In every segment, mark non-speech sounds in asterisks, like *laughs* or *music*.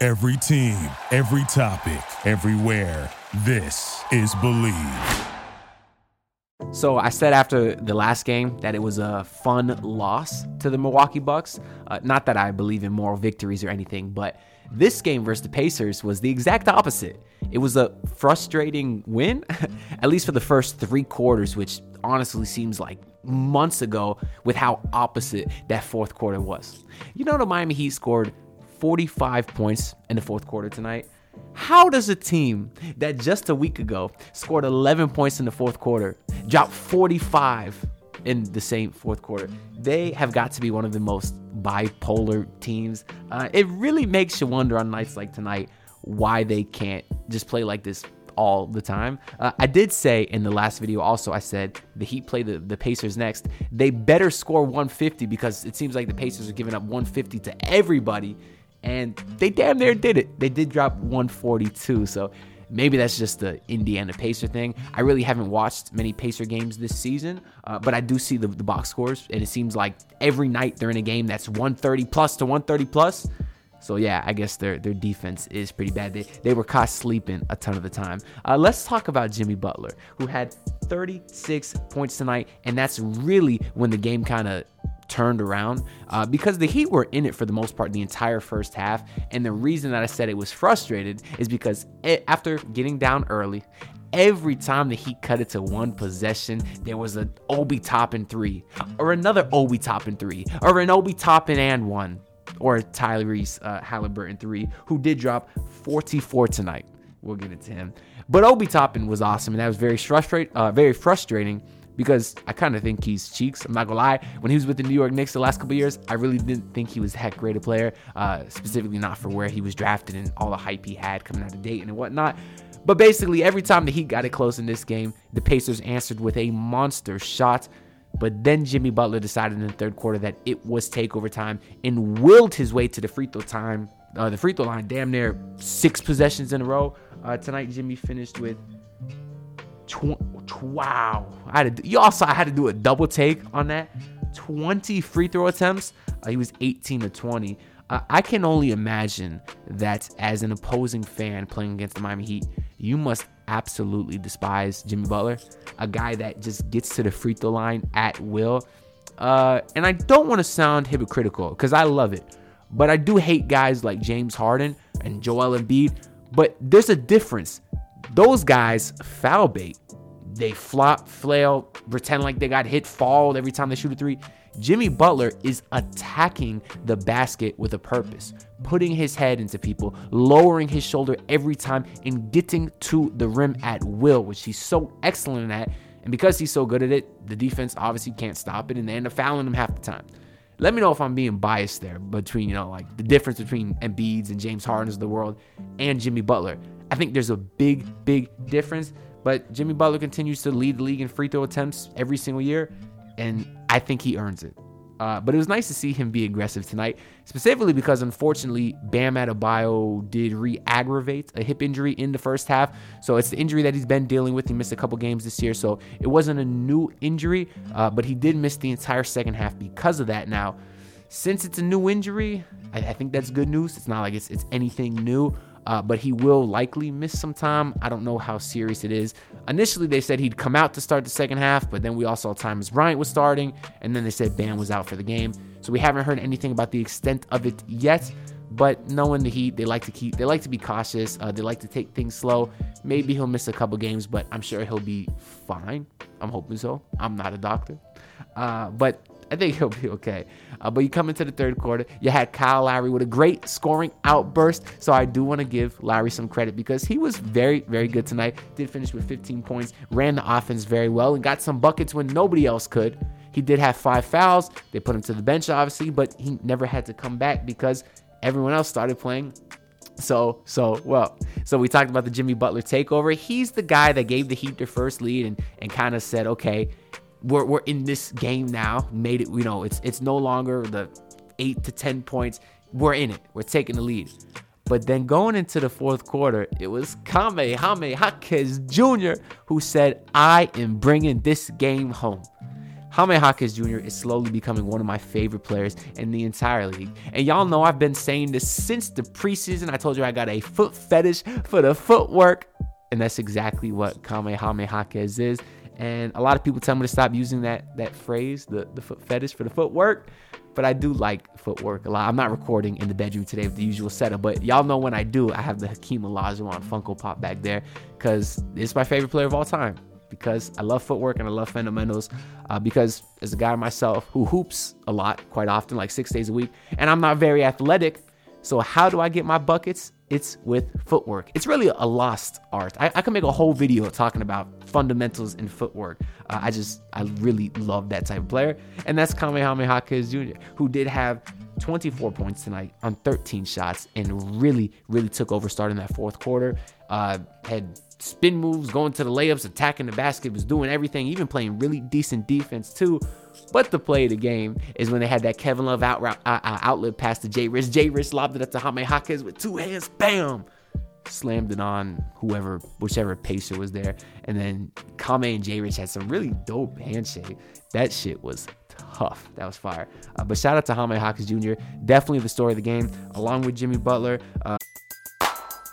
Every team, every topic, everywhere. This is Believe. So I said after the last game that it was a fun loss to the Milwaukee Bucks. Uh, not that I believe in moral victories or anything, but this game versus the Pacers was the exact opposite. It was a frustrating win, *laughs* at least for the first three quarters, which honestly seems like months ago with how opposite that fourth quarter was. You know, the Miami Heat scored 45 points in the fourth quarter tonight. How does a team that just a week ago scored 11 points in the fourth quarter drop 45 in the same fourth quarter? They have got to be one of the most bipolar teams. Uh, it really makes you wonder on nights like tonight why they can't just play like this all the time. Uh, I did say in the last video also, I said the Heat play the, the Pacers next. They better score 150 because it seems like the Pacers are giving up 150 to everybody. And they damn near did it. They did drop 142. So maybe that's just the Indiana Pacer thing. I really haven't watched many Pacer games this season, uh, but I do see the, the box scores. And it seems like every night they're in a game that's 130 plus to 130 plus. So yeah, I guess their their defense is pretty bad. They, they were caught sleeping a ton of the time. Uh, let's talk about Jimmy Butler, who had 36 points tonight, and that's really when the game kind of turned around uh, because the Heat were in it for the most part the entire first half. And the reason that I said it was frustrated is because it, after getting down early, every time the Heat cut it to one possession, there was an Obi Toppin three, or another Obi Toppin three, or an Obi Toppin and one or Tyrese uh, Haliburton three, who did drop 44 tonight. We'll get into him. But Obi Toppin was awesome, and that was very frustrate, uh, very frustrating because I kind of think he's cheeks. I'm not gonna lie. When he was with the New York Knicks the last couple years, I really didn't think he was heck great a player. Uh, specifically, not for where he was drafted and all the hype he had coming out of Dayton and whatnot. But basically, every time the Heat got it close in this game, the Pacers answered with a monster shot. But then Jimmy Butler decided in the third quarter that it was takeover time and willed his way to the free throw time, uh, the free throw line, damn near six possessions in a row. Uh, tonight, Jimmy finished with wow. I had to, you also I had to do a double take on that. 20 free throw attempts. Uh, he was 18 to 20. Uh, I can only imagine that as an opposing fan playing against the Miami Heat, you must absolutely despise Jimmy Butler, a guy that just gets to the free throw line at will. Uh, and I don't want to sound hypocritical because I love it, but I do hate guys like James Harden and Joel Embiid. But there's a difference. Those guys foul bait. They flop, flail, pretend like they got hit, fall every time they shoot a three. Jimmy Butler is attacking the basket with a purpose, putting his head into people, lowering his shoulder every time, and getting to the rim at will, which he's so excellent at. And because he's so good at it, the defense obviously can't stop it, and they end up fouling him half the time. Let me know if I'm being biased there between, you know, like the difference between Embiid's and James Harden's of the world and Jimmy Butler. I think there's a big, big difference. But Jimmy Butler continues to lead the league in free throw attempts every single year, and I think he earns it. Uh, but it was nice to see him be aggressive tonight, specifically because unfortunately Bam Adebayo did re-aggravate a hip injury in the first half. So it's the injury that he's been dealing with. He missed a couple games this year, so it wasn't a new injury, uh, but he did miss the entire second half because of that. Now, since it's a new injury, I, I think that's good news. It's not like it's, it's anything new uh, but he will likely miss some time. I don't know how serious it is. Initially, they said he'd come out to start the second half, but then we all saw Thomas Bryant was starting, and then they said Bam was out for the game. So we haven't heard anything about the extent of it yet. But knowing the Heat, they like to keep, they like to be cautious. Uh, they like to take things slow. Maybe he'll miss a couple games, but I'm sure he'll be fine. I'm hoping so. I'm not a doctor, uh, but I think he'll be okay. Uh, but you come into the third quarter, you had Kyle Lowry with a great scoring outburst. So I do want to give Lowry some credit because he was very, very good tonight. Did finish with 15 points, ran the offense very well, and got some buckets when nobody else could. He did have five fouls. They put him to the bench, obviously, but he never had to come back because everyone else started playing so, so, well, so we talked about the Jimmy Butler takeover. He's the guy that gave the Heat their first lead and, and kind of said, okay, we're, we're in this game now. Made it, you know, it's it's no longer the eight to 10 points. We're in it. We're taking the lead. But then going into the fourth quarter, it was Jaquez Jr. who said, I am bringing this game home. Jaime Jaquez Jr. is slowly becoming one of my favorite players in the entire league. And y'all know I've been saying this since the preseason. I told you I got a foot fetish for the footwork. And that's exactly what Kame Jaime Jaquez is. And a lot of people tell me to stop using that that phrase, the, the foot fetish for the footwork. But I do like footwork a lot. I'm not recording in the bedroom today with the usual setup, but y'all know when I do, I have the Hakeem Olajuwon Funko Pop back there because it's my favorite player of all time because I love footwork and I love fundamentals. Uh, because as a guy myself who hoops a lot, quite often, like six days a week, and I'm not very athletic. So how do I get my buckets? It's with footwork. It's really a lost art. I, I can make a whole video talking about fundamentals in footwork. Uh, I just, I really love that type of player. And that's Kamehameha Jr., who did have 24 points tonight on 13 shots and really, really took over starting that fourth quarter. Uh, had spin moves, going to the layups, attacking the basket, was doing everything, even playing really decent defense too. But the play of the game is when they had that Kevin Love out, uh, uh, outlet pass to Jay Rich. Jay Rich lobbed it up to Jaime Jaquez with two hands, bam! Slammed it on whoever, whichever pacer was there. And then Kame and Jay Rich had some really dope handshake. That shit was tough. That was fire. Uh, but shout out to Jaime Jaquez Jr. Definitely the story of the game, along with Jimmy Butler.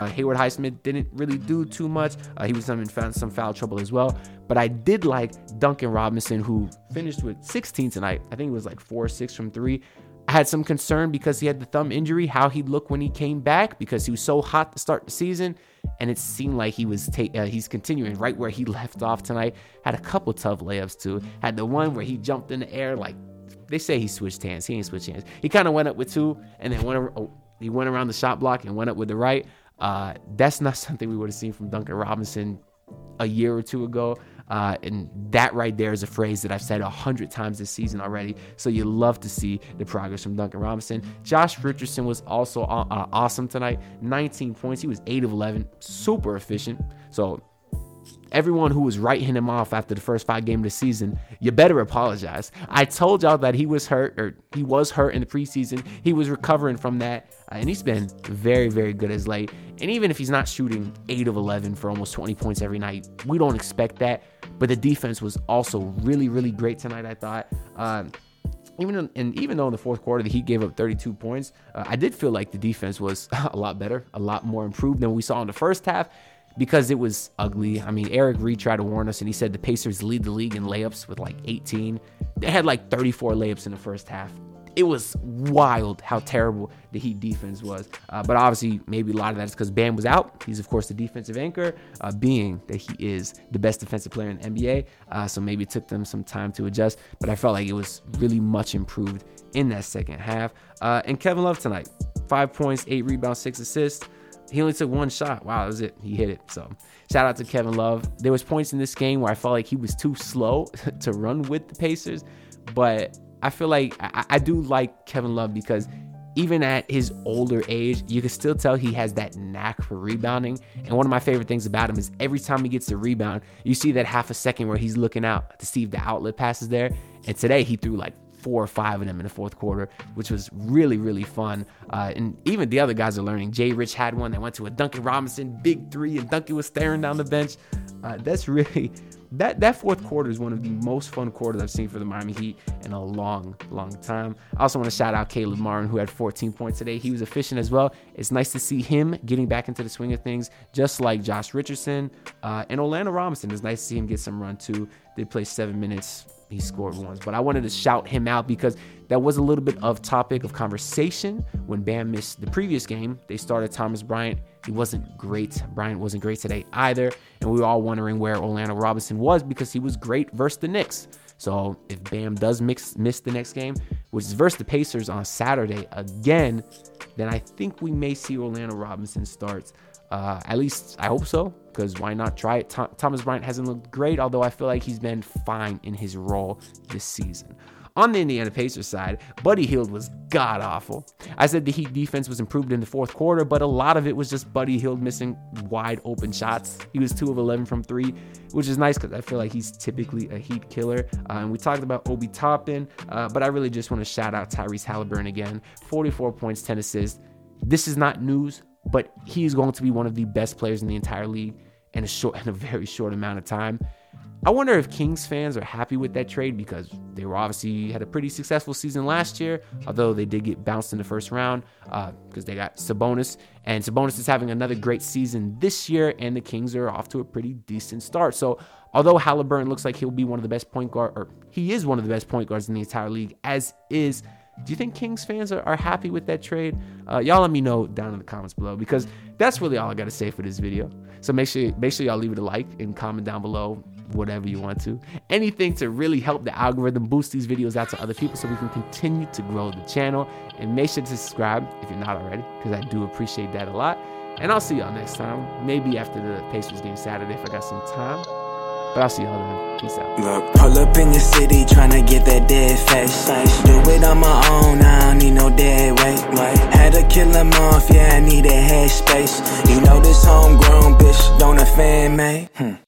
Uh, Haywood Highsmith didn't really do too much. Uh, he was in some foul trouble as well. But I did like Duncan Robinson, who finished with 16 tonight. I think it was like four six from three. I had some concern because he had the thumb injury, how he'd look when he came back because he was so hot to start the season, and it seemed like he was ta- uh, he's continuing right where he *laughs* left off tonight. Had a couple tough layups too. Had the one where he jumped in the air like they say he switched hands. He ain't switched hands. He kind of went up with two and then went. Oh, he went around the shot block and went up with the right. Uh, that's not *laughs* something we would have seen from Duncan Robinson a year or two ago. Uh, and that right there is a phrase that I've said a hundred times this season already. So you love to see the progress from Duncan Robinson. Josh Richardson was also uh, uh awesome tonight. 19 points. He was 8 of 11. Super efficient. So everyone who was writing him off after the first five games of the season, you better apologize. I told y'all that he was hurt or he was hurt in the preseason. He was recovering from that, uh, and he's been very, very good as late. And even if he's not shooting 8 of 11 for almost 20 points every night, we don't expect that. But the defense was also really, really great tonight, I thought. Um, even in, and even though in the fourth quarter the Heat gave up 32 points, uh, I did feel like the defense was *laughs* a lot better, a lot more improved than we saw in the first half because it was ugly. I mean, Eric Reid tried to warn us and he said the Pacers lead the league in layups with like 18. They had like 34 layups in the first half. It was wild how terrible the Heat defense was. Uh, but obviously, maybe a lot of that is because Bam was out. He's, of course, the defensive anchor, uh, being that he is the best defensive player in the NBA. Uh, so maybe it took them some time to adjust. But I felt like it was really much improved in that second half. Uh, and Kevin Love tonight, five points, eight rebounds, six assists. He only took one shot. Wow, that was it. He hit it. So shout out to Kevin Love. There was points in this game where I felt like he was too slow *laughs* to run with the Pacers, but I feel like I, I do like Kevin Love because even at his older age, you can still tell he has that knack for rebounding. And one of my favorite things about him is every time he gets the rebound, you see that half a second where he's looking out to see if the outlet passes there. And today he threw like four or five of them in the fourth quarter, which was really, really fun. Uh, and even the other guys are learning. Jay Rich had one that went to a Duncan Robinson big three, and Duncan was staring down the bench. Uh, that's really that that fourth quarter is one of the most fun quarters I've seen for the Miami Heat in a long, long time. I also want to shout out Caleb Martin, who had 14 points today. He was efficient as well. It's nice to see him getting back into the swing of things, just like Josh Richardson uh, and Orlando Robinson. It's nice to see him get some run too. They played seven minutes he scored once. But I wanted to shout him out because that was a little bit of topic of conversation when Bam missed the previous game. They started Thomas Bryant. He wasn't great. Bryant wasn't great today either. And we were all wondering where Orlando Robinson was because he was great versus the Knicks. So if Bam does mix, miss the next game, which is versus the Pacers on Saturday again, then I think we may see Orlando Robinson starts. Uh, at least I hope so, because why not try it? Thomas Bryant hasn't looked great, although I feel like he's been fine in his role this season. On the Indiana Pacers side, Buddy Hield was god awful. I said the Heat defense was improved in the fourth quarter, but a lot of it was just Buddy Hield missing wide open shots. He was 2 of 11 from 3, which is nice because I feel like he's typically a Heat killer. Uh, and we talked about Obi Toppin, uh, but I really just want to shout out Tyrese Haliburton again 44 points, 10 assists. This is not news but he's going to be one of the best players in the entire league in a short *laughs* in a very short amount of time. I wonder if Kings fans are happy with that trade because they were obviously had a pretty successful season last year, although they did get bounced in the first round because uh, they got Sabonis, and Sabonis is having another great season this year, and the Kings are off to a pretty decent start. So, although Haliburton looks like he'll be one of the best point guard, or he is one of the best point guards in the entire league, as is do you think Kings fans are, are happy with that trade? Uh, y'all let me know down in the comments below because that's really all I got to say for this video. So make sure make sure y'all leave it a like and comment down below whatever you want to. Anything to really help the algorithm boost these videos out to other people so we can continue to grow the channel. And make sure to subscribe if you're not already because I do appreciate that a lot. And I'll see y'all next time. Maybe after the Pacers game Saturday if I got some time. But I'll see y'all then. Peace out. Look, pull up in your city trying to get that dead face. Do it on my own, I don't need no dead weight. Had to kill him off, yeah, I need a head space. You know this homegrown bitch don't offend me. Hmm.